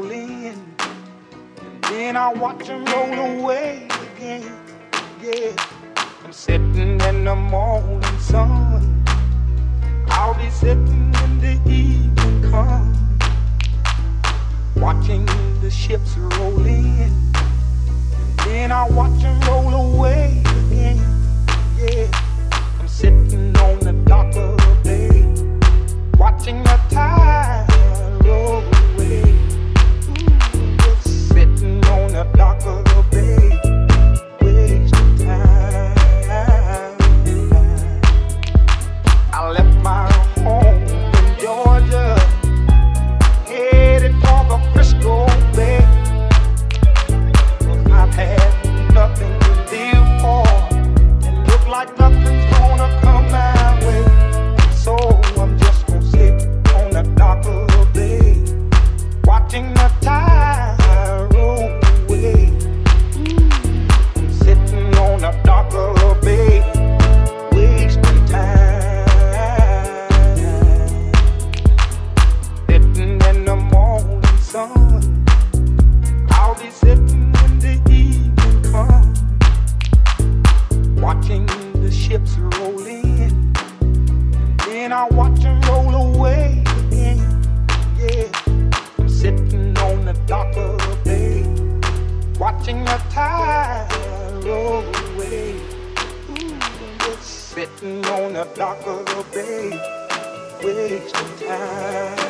roll in. And then I watch them roll away again. Yeah. I'm sitting in the morning sun. I'll be sitting when the evening comes. Watching the ships roll in. And then I watch nothing's gonna come out. wasting my time away. Ooh, it's sitting on the dock of the bay, wasting time.